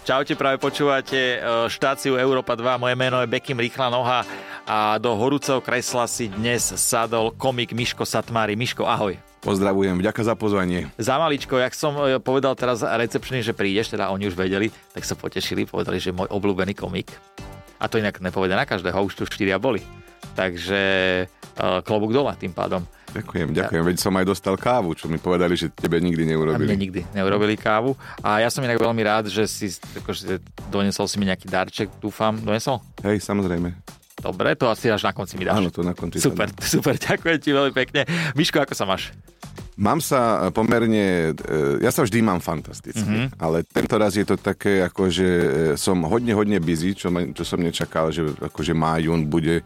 Čaute, práve počúvate e, štáciu Európa 2. Moje meno je Bekim Rýchla noha a do horúceho kresla si dnes sadol komik Miško Satmári. Miško, ahoj. Pozdravujem, vďaka za pozvanie. Za maličko, jak som e, povedal teraz recepčný, že prídeš, teda oni už vedeli, tak sa potešili, povedali, že môj obľúbený komik. A to inak nepovedia na každého, už tu štyria boli. Takže uh, klobúk dole tým pádom. Ďakujem, ďakujem. Veď som aj dostal kávu, čo mi povedali, že tebe nikdy neurobili. A mne nikdy neurobili kávu. A ja som inak veľmi rád, že si akože, donesol si mi nejaký darček, dúfam. Donesol? Hej, samozrejme. Dobre, to asi až na konci mi dáš. Áno, to na konci. Super, super, ďakujem ti veľmi pekne. Miško, ako sa máš? Mám sa pomerne, e, ja sa vždy mám fantasticky, mm-hmm. ale tento raz je to také, ako že e, som hodne, hodne busy, čo, ma, čo som nečakal, že akože má jún bude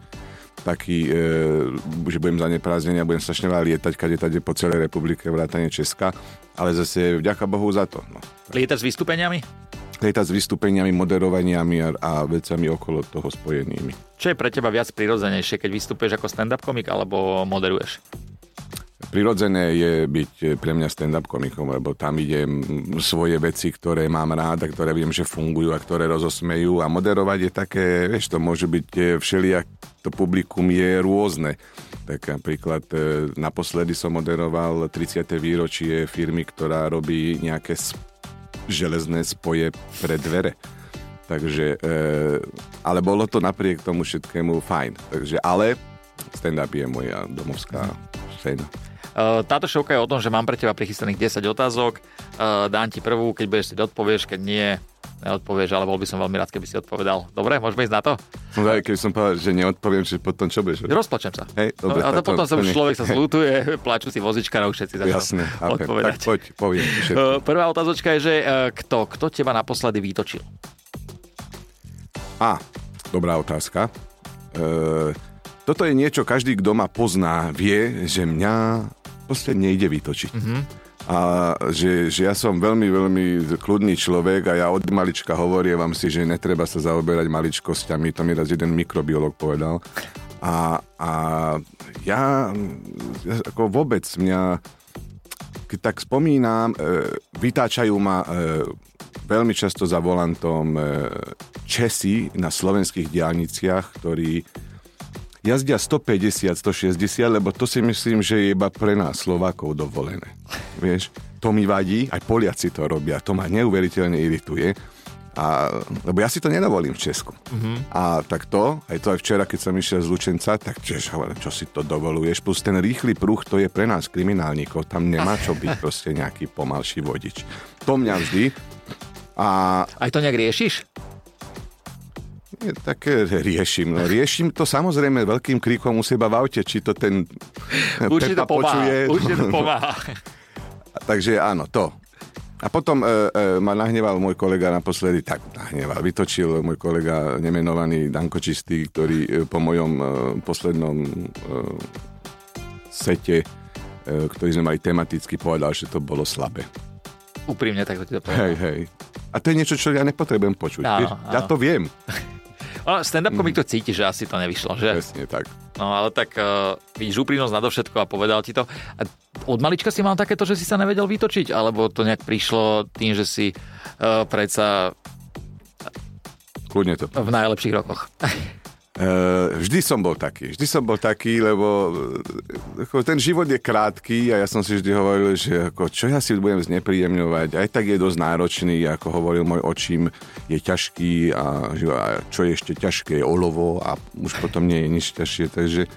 taký, e, že budem za neprázdnenia, budem strašne veľa lietať, kade tade po celej republike, vrátane Česka, ale zase vďaka Bohu za to. No. Lietať s vystúpeniami? Lietať s vystúpeniami, moderovaniami a, a vecami okolo toho spojenými. Čo je pre teba viac prirodzenejšie, keď vystupuješ ako stand-up komik alebo moderuješ? Prirodzené je byť pre mňa stand-up komikom, lebo tam idem svoje veci, ktoré mám rád a ktoré viem, že fungujú a ktoré rozosmejú a moderovať je také, vieš, to môže byť všelijak, to publikum je rôzne. Tak napríklad e, naposledy som moderoval 30. výročie firmy, ktorá robí nejaké železné spoje pre dvere. Takže, e, ale bolo to napriek tomu všetkému fajn. Takže, ale stand-up je moja domovská scéna. Eh, táto šovka je o tom, že mám pre teba prichystaných 10 otázok. Eh, dám ti prvú, keď budeš si odpovieš, keď nie, neodpovieš, ale bol by som veľmi rád, keby si odpovedal. Dobre, môžeme ísť na to? No aj keby som povedal, že neodpoviem, že potom čo budeš? Rozplačem sa. Hej, dobre, no, a to potom sa už človek sa zlutuje, plačú si vozička, už všetci začnú Jasné, odpovedať. Tak poď, poviem. Všetko. Eh, prvá otázočka je, že kto, kto teba naposledy vytočil? A, dobrá otázka. E, toto je niečo, každý, kto ma pozná, vie, že mňa proste nejde vytočiť. Mm-hmm. A že, že ja som veľmi, veľmi kľudný človek a ja od malička hovorím vám si, že netreba sa zaoberať maličkosťami, to mi raz jeden mikrobiolog povedal. A, a ja, ja ako vôbec mňa, keď tak spomínam, e, vytáčajú ma e, veľmi často za volantom e, Česi na slovenských diálniciach, ktorí jazdia 150, 160, lebo to si myslím, že je iba pre nás Slovákov dovolené. Vieš, to mi vadí, aj Poliaci to robia, to ma neuveriteľne irituje. A, lebo ja si to nedovolím v Česku. Uh-huh. A tak to, aj to aj včera, keď som išiel z Lučenca, tak tiež hovorím, čo si to dovoluješ. Plus ten rýchly pruh, to je pre nás kriminálnikov. Tam nemá čo byť proste nejaký pomalší vodič. To mňa vždy. A... Aj to nejak riešiš? Tak riešim. No, riešim to samozrejme veľkým kríkom u seba v aute, či to ten Určite to počuje. Určite to pomáha. Takže áno, to. A potom e, e, ma nahneval môj kolega naposledy, tak nahneval, vytočil môj kolega nemenovaný Danko Čistý, ktorý e, po mojom e, poslednom e, sete, e, ktorý sme mali tematicky, povedal, že to bolo slabé. Úprimne, tak to ti to povedal. Hej, hej. A to je niečo, čo ja nepotrebujem počuť. Áno, áno. Ja to viem. stand-up komik to cíti, že asi to nevyšlo, že? Presne tak. No ale tak uh, vidíš úprimnosť nadovšetko a povedal ti to. A od malička si mal takéto, že si sa nevedel vytočiť? Alebo to nejak prišlo tým, že si uh, predsa Kľudne to. v najlepších rokoch? Uh, vždy som bol taký, vždy som bol taký, lebo ako, ten život je krátky a ja som si vždy hovoril, že ako, čo ja si budem znepríjemňovať, aj tak je dosť náročný, ako hovoril môj očím, je ťažký a, a čo je ešte ťažké je olovo a už potom nie je nič ťažšie, takže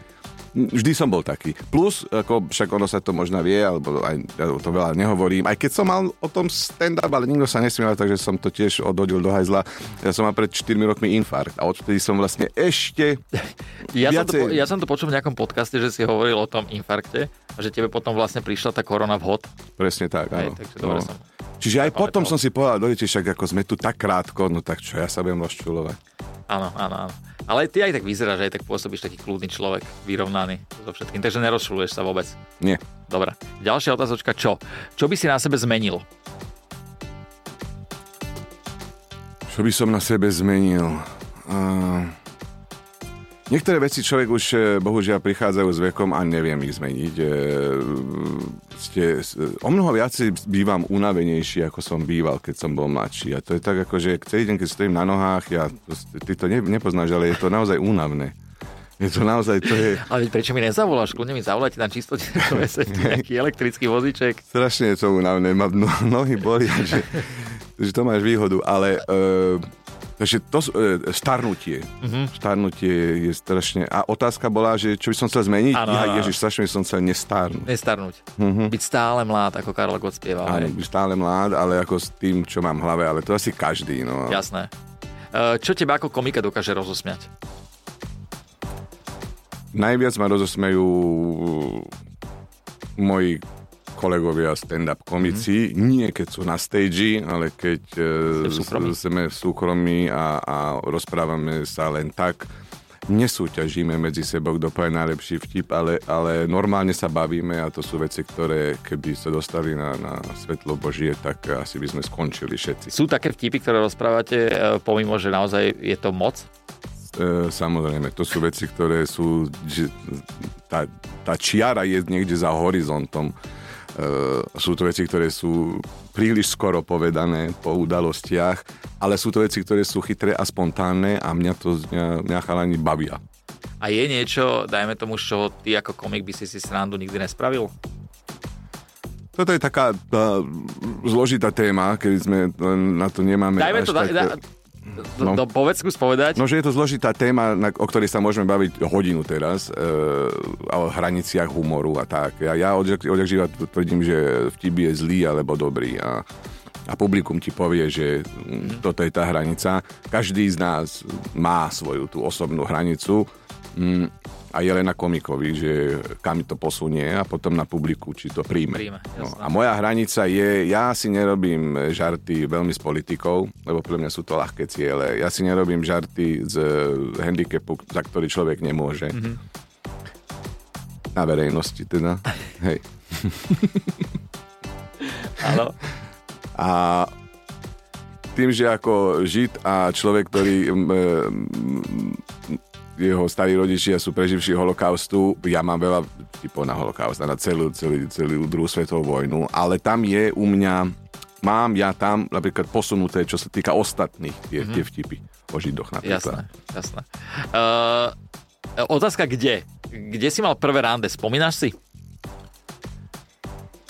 Vždy som bol taký. Plus, ako však ono sa to možno vie, alebo aj ja to veľa nehovorím. Aj keď som mal o tom stand-up, ale nikto sa nesmiel, takže som to tiež odhodil do hajzla. Ja som mal pred 4 rokmi infarkt a odtedy som vlastne ešte ja, viacej... som to, ja som to počul v nejakom podcaste, že si hovoril o tom infarkte a že tebe potom vlastne prišla tá korona vhod. Presne tak, áno. Aj, takže no. som Čiže aj potom som si povedal, dojete, však ako sme tu tak krátko, no tak čo, ja sa budem rozčulovať. Áno, áno, áno. Ale ty aj tak vyzeráš, aj tak pôsobíš taký kľudný človek, vyrovnaný so všetkým, takže nerozšuluješ sa vôbec. Nie. Dobre. Ďalšia otázočka, čo? Čo by si na sebe zmenil? Čo by som na sebe zmenil? Uh... Niektoré veci človek už e, bohužiaľ prichádzajú s vekom a neviem ich zmeniť. E, ste, o mnoho viacej bývam unavenejší, ako som býval, keď som bol mladší. A to je tak, ako, že celý deň, keď stojím na nohách, ja, ty to ne, nepoznáš, ale je to naozaj únavné. Je to naozaj, to je... Ale prečo mi nezavoláš? Kľudne mi zavolajte na čisto nejaký elektrický voziček. Strašne je to únavné, ma no, nohy boli, že, že to máš výhodu, ale... Uh, Takže to e, starnutie. Uh-huh. Starnutie je strašne... A otázka bola, že čo by som chcel zmeniť? Ano, ja, Ježiš, strašne by som chcel nestarnúť. Nestarnúť. Uh-huh. Byť stále mlád, ako Karol Gott spieval. Áno, byť stále mlád, ale ako s tým, čo mám v hlave, ale to asi každý. No. Jasné. E, čo teba ako komika dokáže rozosmiať? Najviac ma rozosmejú moji kolegovia stand-up komici, mm. nie keď sú na stage, ale keď uh, sme v súkromí a, a rozprávame sa len tak, nesúťažíme medzi sebou, kto povie najlepší vtip, ale, ale normálne sa bavíme a to sú veci, ktoré keby sa dostali na, na svetlo Božie, tak asi by sme skončili všetci. Sú také vtipy, ktoré rozprávate, e, pomimo, že naozaj je to moc? E, samozrejme, to sú veci, ktoré sú... Že tá, tá čiara je niekde za horizontom sú to veci, ktoré sú príliš skoro povedané po udalostiach, ale sú to veci, ktoré sú chytré a spontánne a mňa to mňa, mňa chalani bavia. A je niečo, dajme tomu, čo ty ako komik by si si srandu nikdy nespravil? Toto je taká tá, zložitá téma, keď sme na to nemáme Dajme to, tak... da, No. Do, povedz, skús povedať. No, že je to zložitá téma, na, o ktorej sa môžeme baviť hodinu teraz, e, o hraniciach humoru a tak. Ja, ja odjak, odjak živa tvrdím, že vtip je zlý alebo dobrý a, a publikum ti povie, že mm. toto je tá hranica. Každý z nás má svoju tú osobnú hranicu. Mm, a je len na komikovi, že kam to posunie a potom na publiku, či to príjme. príjme no, a moja hranica je, ja si nerobím žarty veľmi s politikou, lebo pre mňa sú to ľahké ciele. Ja si nerobím žarty z handicapu, za ktorý človek nemôže. Mm-hmm. Na verejnosti teda. Hej. Áno. A tým, že ako žid a človek, ktorý jeho starí rodičia sú preživší holokaustu. Ja mám veľa typov na holokaust na celú, celú, celú druhú svetovú vojnu, ale tam je u mňa, mám ja tam napríklad posunuté, čo sa týka ostatných, tie, mm-hmm. tie vtipy o židoch napríklad. Jasné, jasné. Uh, otázka kde? Kde si mal prvé rande? Spomínaš si?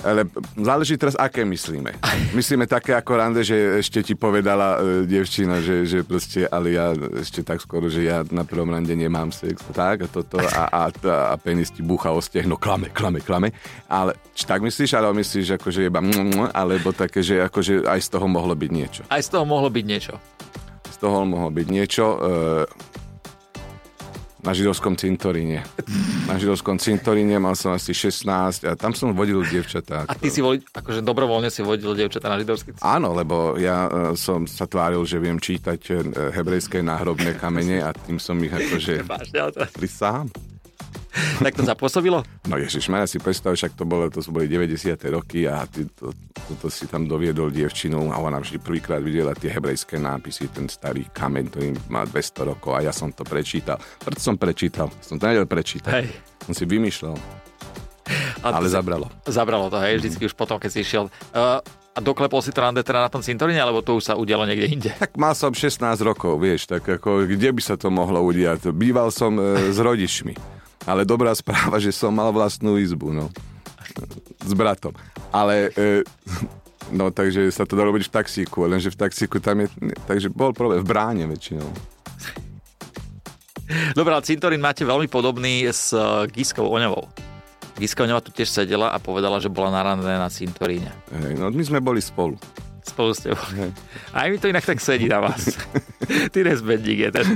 Ale záleží teraz, aké myslíme. Myslíme také ako rande, že ešte ti povedala e, devčina, že, že proste, ale ja ešte tak skoro, že ja na prvom rande nemám sex, tak, a toto, a, a, a, a penis ti búcha o stehno, klame, klame, klame. Ale či tak myslíš, ale myslíš, akože iba alebo také, že akože aj z toho mohlo byť niečo. Aj z toho mohlo byť niečo. Z toho mohlo byť niečo. E, na židovskom cintoríne. Na židovskom cintoríne mal som asi 16 a tam som vodil dievčatá. A ty si vodil, akože dobrovoľne si vodil dievčatá na židovský cintorín? Áno, lebo ja uh, som sa tváril, že viem čítať uh, hebrejské náhrobné kamene a tým som ich akože prisám. tak to zapôsobilo? No ježiš, ja si predstav, však to bolo, to boli 90. roky a ty to, to, to si tam doviedol dievčinu a ona vždy prvýkrát videla tie hebrejské nápisy, ten starý kameň, ktorý má 200 rokov a ja som to prečítal. Preto som prečítal, som to nedel prečítať. Hej. Som si vymýšľal. A Ale zabralo. Zabralo to, hej, vždycky mm. už potom, keď si išiel. Uh, a doklepol si to teda na tom cintoríne, alebo to už sa udialo niekde inde? Tak mal som 16 rokov, vieš, tak ako, kde by sa to mohlo udiať? Býval som e, s rodičmi. Ale dobrá správa, že som mal vlastnú izbu, no. S bratom. Ale... E, no, takže sa to dá robiť v taxíku, lenže v taxíku tam je... Takže bol problém v bráne väčšinou. Dobre, ale cintorín máte veľmi podobný s e, Giskou Oňovou. Giska Oňová tu tiež sedela a povedala, že bola naranená na cintoríne. Hej, no my sme boli spolu spolu s tebou. Aj mi to inak tak sedí na vás. Ty nezbedník je ten.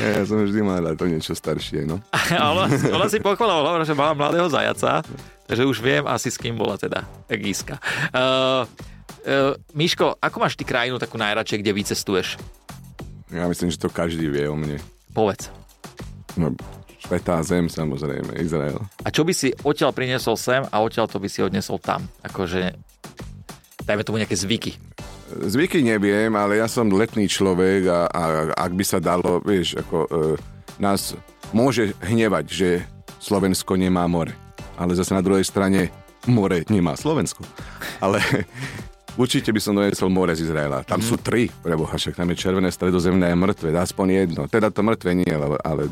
Ja, ja som vždy mal to niečo staršie, no. ona, ona si pochvala, že mala mladého zajaca, takže už viem asi s kým bola teda Giska. Uh, uh, Miško, ako máš ty krajinu takú najradšej, kde vycestuješ? Ja myslím, že to každý vie o mne. Povedz. No, Svetá zem, samozrejme, Izrael. A čo by si odtiaľ priniesol sem a odtiaľ to by si odnesol tam? Akože dajme tomu nejaké zvyky? Zvyky neviem, ale ja som letný človek a, a ak by sa dalo, vieš, ako e, nás môže hnevať, že Slovensko nemá more. Ale zase na druhej strane more nemá Slovensko. Ale určite by som donesol more z Izraela. Tam mm. sú tri, preboha, však tam je červené, stredozemné a mŕtve, aspoň jedno. Teda to mŕtve nie, ale, ale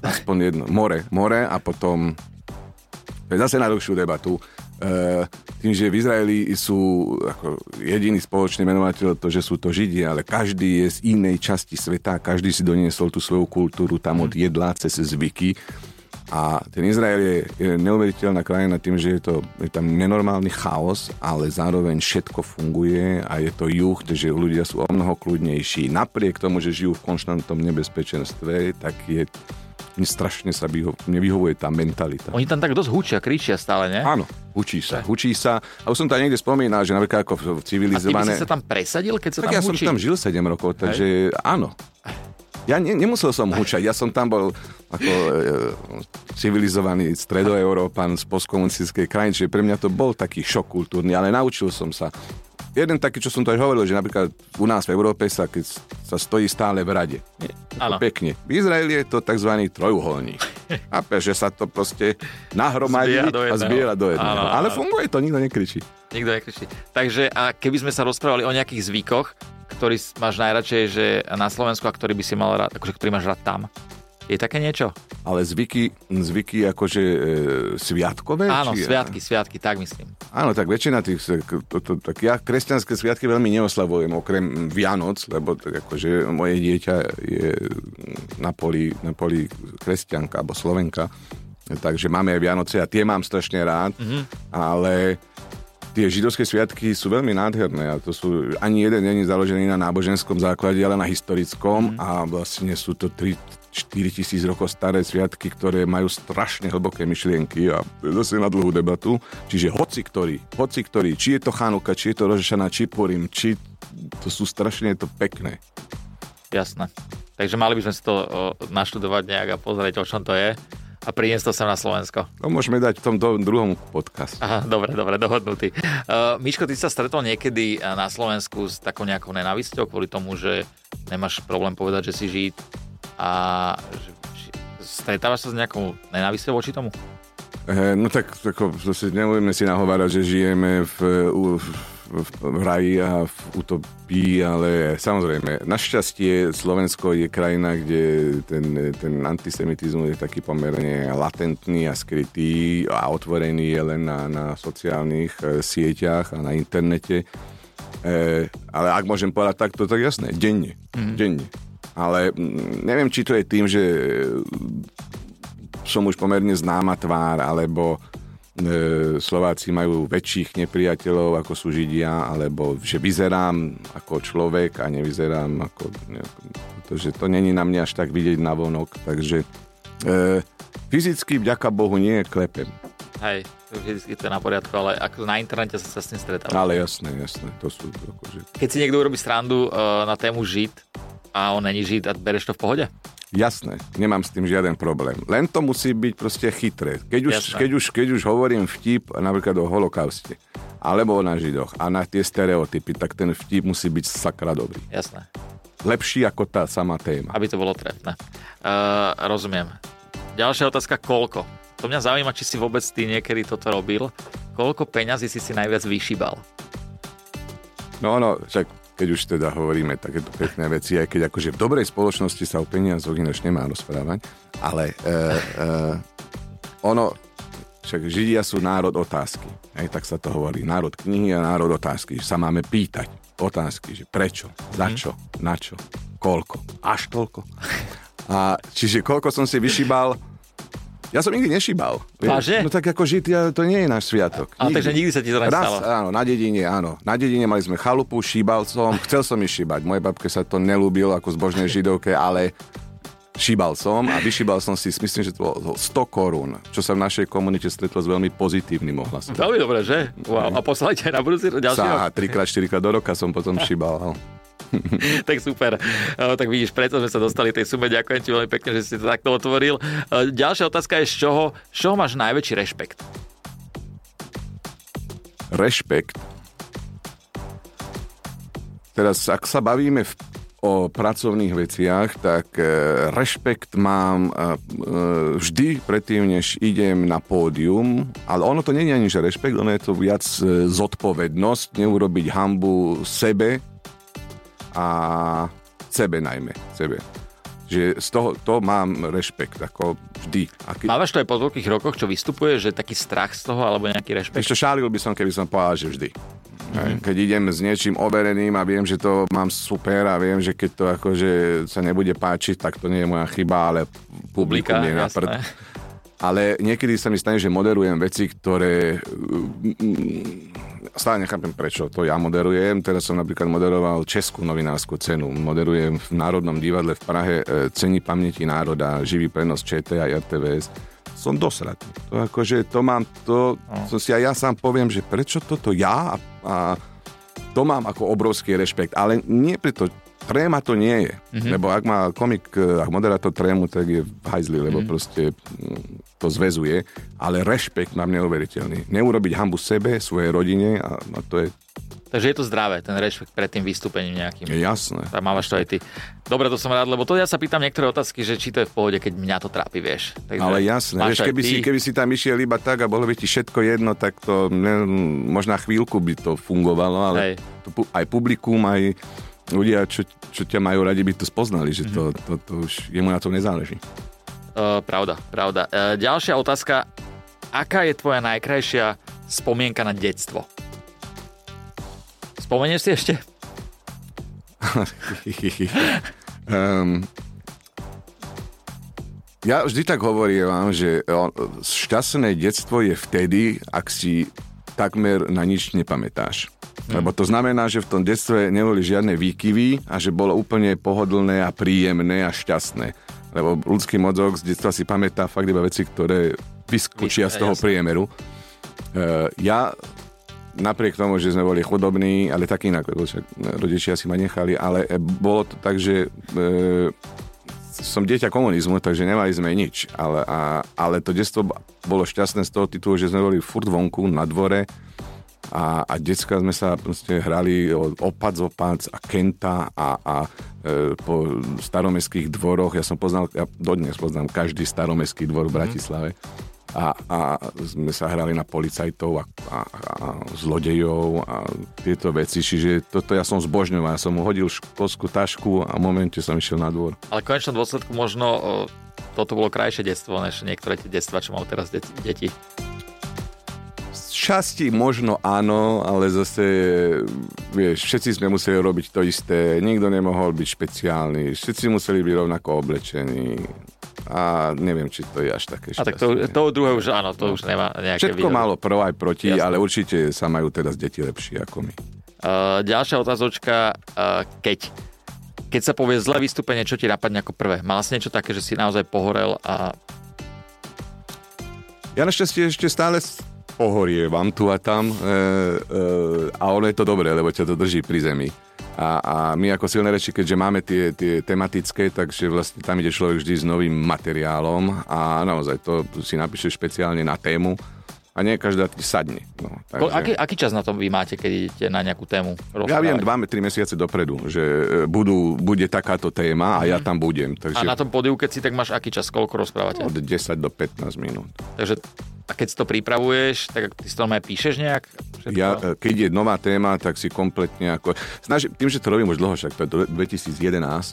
aspoň jedno. More, more a potom zase na dlhšiu debatu. Uh, tým, že v Izraeli sú ako jediný spoločný menovateľ to, že sú to Židia, ale každý je z inej časti sveta, každý si doniesol tú svoju kultúru tam od jedla cez zvyky. A ten Izrael je, je neuveriteľná krajina tým, že je, to, je tam nenormálny chaos, ale zároveň všetko funguje a je to juh, že ľudia sú o mnoho kľudnejší. Napriek tomu, že žijú v konštantnom nebezpečenstve, tak je mne strašne sa vyho- nevyhovuje tá mentalita. Oni tam tak dosť hučia, kričia stále, ne? Áno, hučí sa, hučí sa. A už som tam niekde spomínal, že napríklad ako v civilizované... A ty by si sa tam presadil, keď sa tak tam ja hučí? som tam žil 7 rokov, takže Hej. áno. Ja ne, nemusel som hučať, ja som tam bol ako e, civilizovaný stredoeurópan z postkomunistickej krajiny, čiže pre mňa to bol taký šok kultúrny, ale naučil som sa jeden taký, čo som to aj hovoril, že napríklad u nás v Európe sa, keď sa stojí stále v rade. Nie, pekne. V Izraeli je to tzv. trojuholník. A že sa to proste nahromadí a zbiera do jedného. Áno, áno. Ale funguje to, nikto nekričí. Nikto nekričí. Takže a keby sme sa rozprávali o nejakých zvykoch, ktorý máš najradšej, že na Slovensku a ktorý by si mal rád, akože ktorý máš rád tam, je také niečo? Ale zvyky, zvyky akože e, sviatkové? Áno, či, sviatky, sviatky, tak myslím. Áno, tak väčšina tých, to, to, tak ja kresťanské sviatky veľmi neoslavujem, okrem Vianoc, lebo tak akože moje dieťa je na poli, na poli kresťanka alebo slovenka, takže máme aj Vianoce a tie mám strašne rád, mm-hmm. ale tie židovské sviatky sú veľmi nádherné a to sú, ani jeden není založený na náboženskom základe, ale na historickom mm. a vlastne sú to tri, 4000 rokov staré sviatky, ktoré majú strašne hlboké myšlienky a zase na dlhú debatu. Čiže hoci ktorý, hoci ktorý, či je to Chanuka, či je to Rožešana, či Purim, či to sú strašne to pekné. Jasné. Takže mali by sme si to o, naštudovať nejak a pozrieť, o čom to je a priniesť to sem na Slovensko. No môžeme dať v tom do, druhom podcast. Aha, dobre, dobre, dohodnutý. Uh, Miško, ty sa stretol niekedy na Slovensku s takou nejakou nenávisťou kvôli tomu, že nemáš problém povedať, že si žít a že, stretávaš sa s nejakou nenávisťou voči tomu? E, no tak ako, zase nebudeme si nahovárať, že žijeme v, v, v, v raji a v utopii, ale samozrejme, našťastie Slovensko je krajina, kde ten, ten antisemitizmus je taký pomerne latentný a skrytý a otvorený je len na, na sociálnych e, sieťach a na internete. E, ale ak môžem povedať takto, tak jasné, denne. Mm. Denne ale mm, neviem, či to je tým, že som už pomerne známa tvár, alebo e, Slováci majú väčších nepriateľov, ako sú Židia, alebo že vyzerám ako človek a nevyzerám ako... Pretože to není na mňa až tak vidieť na vonok, takže e, fyzicky, vďaka Bohu, nie klepem. Hej, fyzicky to je na poriadku, ale ako na internete sa, sa s tým stretávam. Ale jasné, jasné, to sú akože... Keď si niekto urobí strandu uh, na tému žid, a on není žid a bereš to v pohode? Jasné, nemám s tým žiaden problém. Len to musí byť proste chytré. Keď už, keď už, keď už hovorím vtip napríklad o holokauste, alebo na židoch a na tie stereotypy, tak ten vtip musí byť sakra dobrý. Jasné. Lepší ako tá sama téma. Aby to bolo trefné. Uh, rozumiem. Ďalšia otázka, koľko? To mňa zaujíma, či si vôbec ty niekedy toto robil. Koľko peňazí si si najviac vyšíbal? No, no, však keď už teda hovoríme takéto pekné veci, aj keď akože v dobrej spoločnosti sa o peniazoch ináč nemá rozprávať, ale e, e, ono, však Židia sú národ otázky, hej, tak sa to hovorí, národ knihy a národ otázky, že sa máme pýtať otázky, že prečo, za mhm. čo, na čo, koľko, až toľko. A čiže koľko som si vyšíbal, ja som nikdy nešíbal. Váže? No tak ako žiť, to nie je náš sviatok. A takže nikdy sa ti to nestalo? Raz, áno, na dedine, áno. Na dedine mali sme chalupu, šíbal som, chcel som ich šíbať. Moje babke sa to nelúbilo ako zbožnej židovke, ale šíbal som a vyšíbal som si, myslím, že to bolo 100 korún, čo sa v našej komunite stretlo s veľmi pozitívnym ohlasom. Veľmi dobre, že? Wow. A poslali na budúci ďalšieho? Sa, trikrát, štyrikrát do roka som potom šíbal. tak super. tak vidíš, preto sme sa dostali tej sume. Ďakujem ti veľmi pekne, že si to takto otvoril. ďalšia otázka je, z čoho, z čoho máš najväčší rešpekt? Rešpekt. Teraz, ak sa bavíme v, o pracovných veciach, tak e, rešpekt mám e, e, vždy predtým, než idem na pódium, ale ono to nie je ani že rešpekt, ono je to viac zodpovednosť, neurobiť hambu sebe a sebe najmä, sebe že z toho to mám rešpekt, ako vždy. Aký... Mávaš to aj po toľkých rokoch, čo vystupuje, že taký strach z toho, alebo nejaký rešpekt? Ešte šálil by som, keby som povedal, že vždy. Mm-hmm. Keď idem s niečím overeným a viem, že to mám super a viem, že keď to akože sa nebude páčiť, tak to nie je moja chyba, ale publikum je na prd. Ale niekedy sa mi stane, že moderujem veci, ktoré stále nechápem prečo to ja moderujem. Teraz som napríklad moderoval Českú novinárskú cenu. Moderujem v Národnom divadle v Prahe e, Cení pamäti národa, živý prenos ČT a RTVS. Som dosratý. To akože to mám, to, to si aj ja sám poviem, že prečo toto ja a, a to mám ako obrovský rešpekt, ale nie preto, tréma to nie je. Mm-hmm. Lebo ak má komik, ak moderátor trému, tak je v hajzli, lebo mm-hmm. proste to zväzuje. Ale rešpekt mám neuveriteľný. Neurobiť hambu sebe, svojej rodine a, a to je Takže je to zdravé, ten rešpekt pred tým vystúpením nejakým. Jasné. Tak mávaš to aj ty. Dobre, to som rád, lebo to ja sa pýtam niektoré otázky, že či to je v pohode, keď mňa to trápi, vieš. Takže Ale jasné, vieš, keby, si, keby si tam išiel iba tak a bolo by ti všetko jedno, tak to ne, možná chvíľku by to fungovalo, ale to, aj publikum, aj ľudia, čo, čo ťa majú radi, by to spoznali, že to, to, to už jemu na to nezáleží. Uh, pravda, pravda. Uh, ďalšia otázka. Aká je tvoja najkrajšia spomienka na detstvo? Spomenieš si ešte? um, ja vždy tak hovorím, že šťastné detstvo je vtedy, ak si takmer na nič nepamätáš. Hmm. Lebo to znamená, že v tom detstve neboli žiadne výkyvy a že bolo úplne pohodlné a príjemné a šťastné. Lebo ľudský mozog z detstva si pamätá fakt iba veci, ktoré vyskočia z toho priemeru. Uh, ja napriek tomu, že sme boli chudobní, ale tak inak, lebo však rodičia si ma nechali, ale bolo to tak, že e, som dieťa komunizmu, takže nemali sme nič. Ale, a, ale to detstvo bolo šťastné z toho titulu, že sme boli furt vonku, na dvore, a, a decka sme sa proste hrali opac opac a kenta a, a e, po staromestských dvoroch, ja som poznal, ja dodnes poznám každý staromestský dvor v mhm. Bratislave a, a sme sa hrali na policajtov a, a, a zlodejov a tieto veci, čiže toto ja som zbožňoval, ja som mu hodil školskú tašku a v momente som išiel na dvor. Ale v konečnom dôsledku možno toto bolo krajšie detstvo, než niektoré tie detstva, čo majú teraz deti časti možno áno, ale zase, vieš, všetci sme museli robiť to isté, nikto nemohol byť špeciálny, všetci museli byť rovnako oblečení a neviem, či to je až také šťastie. A tak to, to druhé už áno, to no. už nemá nejaké Všetko malo pro aj proti, Jasne. ale určite sa majú teraz deti lepšie ako my. Uh, ďalšia otázočka, uh, keď keď sa povie zlé vystúpenie, čo ti napadne ako prvé? Mal si niečo také, že si naozaj pohorel a... Ja našťastie ešte stále vám tu a tam e, e, a ono je to dobré, lebo ťa to drží pri zemi. A, a my ako silné reči, keďže máme tie, tie tematické, takže vlastne tam ide človek vždy s novým materiálom. A naozaj to si napíše špeciálne na tému a nie každá ti sadne. No, takže... aký, aký čas na to vy máte, keď idete na nejakú tému? Rozprávať? Ja viem 2-3 mesiace dopredu, že e, budú, bude takáto téma a mm. ja mhm. tam budem. Takže... A na tom podiu, keď si tak máš aký čas, koľko rozprávate? Od 10 do 15 minút. Takže a keď si to pripravuješ, tak ty si to normálne píšeš nejak? Všetko? Ja, e, keď je nová téma, tak si kompletne ako... Snažím, tým, že to robím už dlho, však to je 2011,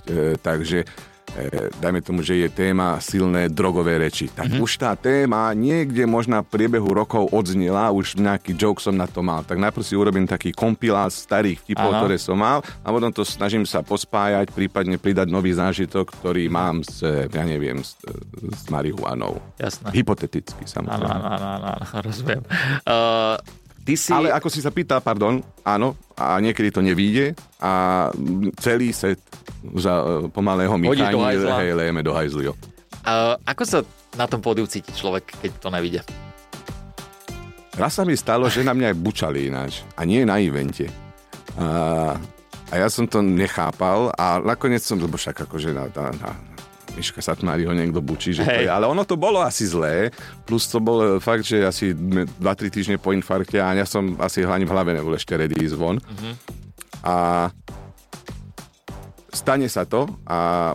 e, takže e, dajme tomu, že je téma silné drogové reči. Tak mm-hmm. už tá téma niekde možná v priebehu rokov odznila, už nejaký joke som na to mal. Tak najprv si urobím taký kompilát starých vtipov, Aha. ktoré som mal a potom to snažím sa pospájať, prípadne pridať nový zážitok, ktorý mám s, ja neviem, s, s marihuanou. Jasné. Hypoteticky, samozrejme. Áno, áno, áno, rozumiem. Uh, Ty si... Ale ako si sa pýta, pardon, áno, a niekedy to nevíde a celý set za e, pomalého mykaní hej, lejeme do hajzliho. Uh, ako sa na tom pódiu cíti človek, keď to nevíde? Raz sa mi stalo, že na mňa aj bučali ináč. A nie na evente. A, a ja som to nechápal a nakoniec som, lebo však akože na, na, na Miška Satmári ho niekto bučí, že to je, ale ono to bolo asi zlé, plus to bol fakt, že asi 2-3 týždne po infarkte a ja som asi hlavne v hlave nebol ešte ready ísť von. Uh-huh. A stane sa to a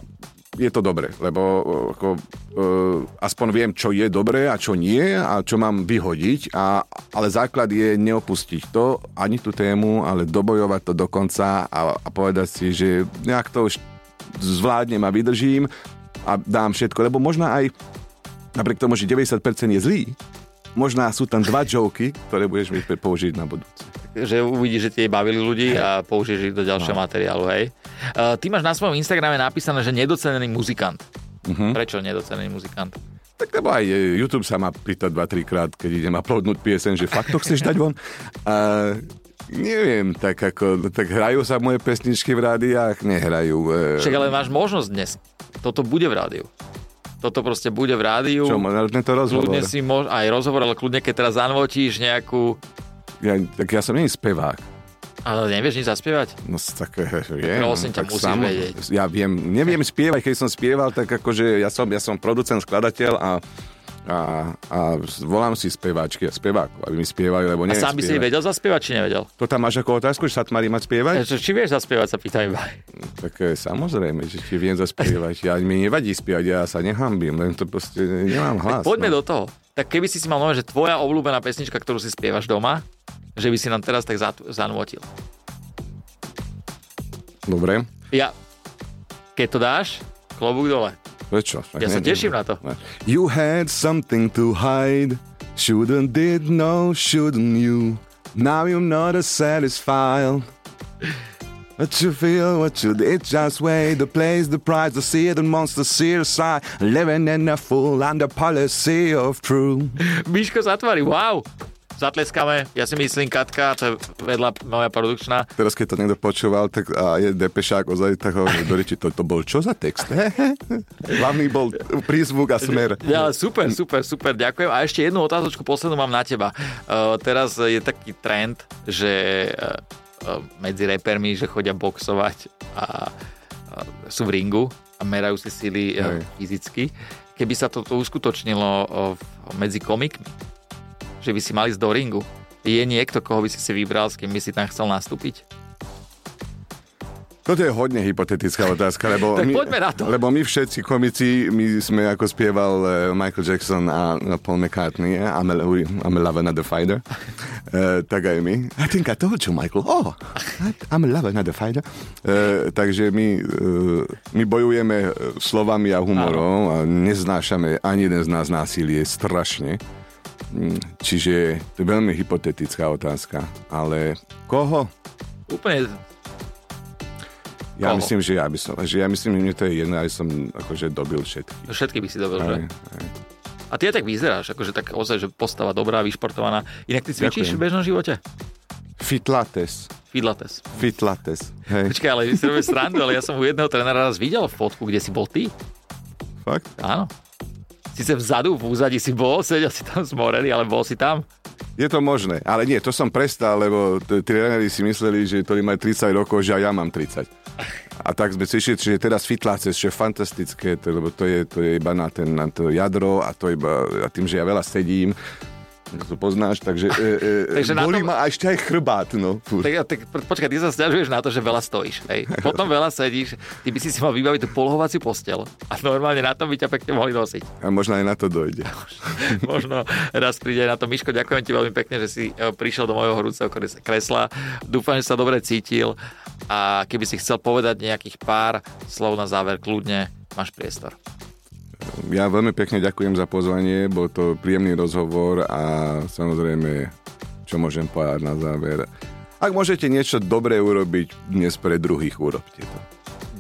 je to dobre, lebo ako, uh, aspoň viem, čo je dobré a čo nie a čo mám vyhodiť, a, ale základ je neopustiť to, ani tú tému, ale dobojovať to do konca a, a povedať si, že nejak to už zvládnem a vydržím a dám všetko, lebo možno aj napriek tomu, že 90% je zlý, možná sú tam dva joky, ktoré budeš mi použiť na budúce že uvidíš, že tie bavili ľudí a použiješ ich do ďalšieho no. materiálu, hej. Uh, ty máš na svojom Instagrame napísané, že nedocenený muzikant. Uh-huh. Prečo nedocenený muzikant? Tak lebo aj e, YouTube sa ma pýta 2-3 krát, keď idem uploadnúť piesen, že fakt to chceš dať von. A neviem, tak ako, tak hrajú sa moje pesničky v rádiách, nehrajú. E... Však ale máš možnosť dnes. Toto bude v rádiu. Toto proste bude v rádiu. Čo, možno to rozhovor? Kľudne si mož... aj rozhovor, ale kľudne, keď teraz zanvotíš nejakú ja, tak ja som nie spevák. Ale nevieš nič zaspievať? No tak viem. Prosím ťa, musíš sam, vedieť. Ja viem, neviem spievať, keď som spieval, tak akože ja som, ja som producent, skladateľ a a, a volám si speváčky a spevákov, aby mi spievali, lebo neviem A sám by si vedel zaspievať, či nevedel? To tam máš ako otázku, že sa tmarí mať spievať? Ja, či vieš zaspievať, sa pýtam iba. Tak e, samozrejme, že ti viem zaspievať. Ja, mi nevadí spievať, ja sa nehambím, len to proste nemám hlas. Tak poďme no. do toho. Tak keby si si mal nové, že tvoja obľúbená pesnička, ktorú si spievaš doma, že by si nám teraz tak zanútil. Dobre. Ja, keď to dáš, klobúk dole. Prečo? Ja sa teším na to. You had something to hide, shouldn't did no, shouldn't you? Now you're not as satisfied. What you feel, what you did, just wait. The place, the price, the sea, the monster, the side. Living in a full under policy of true. Miško zatvári, wow! Zatleskáme. Ja si myslím, Katka, to je vedľa moja produkčná. Teraz, keď to niekto počúval, tak a je depešák ozaj, tak ho to, to bol čo za text? Hlavný bol prízvuk a smer. Ja, super, super, super, ďakujem. A ešte jednu otázočku poslednú mám na teba. Uh, teraz je taký trend, že uh, medzi repermi, že chodia boxovať a uh, sú v ringu a merajú si síly uh, fyzicky. Keby sa toto uskutočnilo uh, medzi komikmi, že by si mali ísť do ringu. Je niekto, koho by si si vybral, s kým by si tam chcel nastúpiť? Toto je hodne hypotetická otázka, lebo, tak my, na to. lebo my všetci komici, my sme ako spieval uh, Michael Jackson a Paul McCartney, yeah? I'm, a, I'm a lover, not a fighter. Uh, tak aj my. I think I told you, Michael. Oh, I'm a lover, not a fighter. Uh, takže my, uh, my bojujeme slovami a humorom a neznášame ani jeden z nás násilie strašne. Mm, čiže to je veľmi hypotetická otázka. Ale koho? Úplne ja koho? myslím, že ja by som, že ja myslím, že mne to je jedno, aj som akože dobil všetky. Všetky by si dobil, aj, že? Aj. A ty aj tak vyzeráš, akože tak ozaj, že postava dobrá, vyšportovaná. Inak ty cvičíš Ďakujem. v bežnom živote? Fitlates. Fitlates. Fitlates. Hej. Počkaj, ale vy si robíš srandu, ale ja som u jedného trénera raz videl fotku, kde si bol ty. Fakt? Áno. Sice vzadu, v úzadi si bol, sedel si tam zmorený, ale bol si tam. Je to možné, ale nie, to som prestal, lebo tréneri si mysleli, že to majú 30 rokov, že aj ja mám 30. A tak sme si že teraz fitláce, čo je fantastické, to, lebo to je, to je iba na, ten, na to jadro a to iba, a tým, že ja veľa sedím, to poznáš, takže, e, e, takže bolí tom... ma ešte aj chrbát. No, tak, tak, počkaj, ty sa stiažuješ na to, že veľa stojíš. Hej. Potom veľa sedíš, ty by si si mal vybaviť tú polohovaciu postel a normálne na tom by ťa pekne mohli nosiť. A možno aj na to dojde. možno raz príde na to. Miško, ďakujem ti veľmi pekne, že si e, prišiel do mojho horúceho kresla. Dúfam, že sa dobre cítil a keby si chcel povedať nejakých pár slov na záver, kľudne máš priestor. Ja veľmi pekne ďakujem za pozvanie, bol to príjemný rozhovor a samozrejme, čo môžem povedať na záver. Ak môžete niečo dobré urobiť dnes pre druhých, urobte to.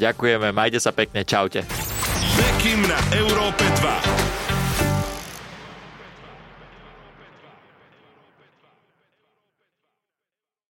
Ďakujeme, majte sa pekne, čaute. Bekim na Európe 2.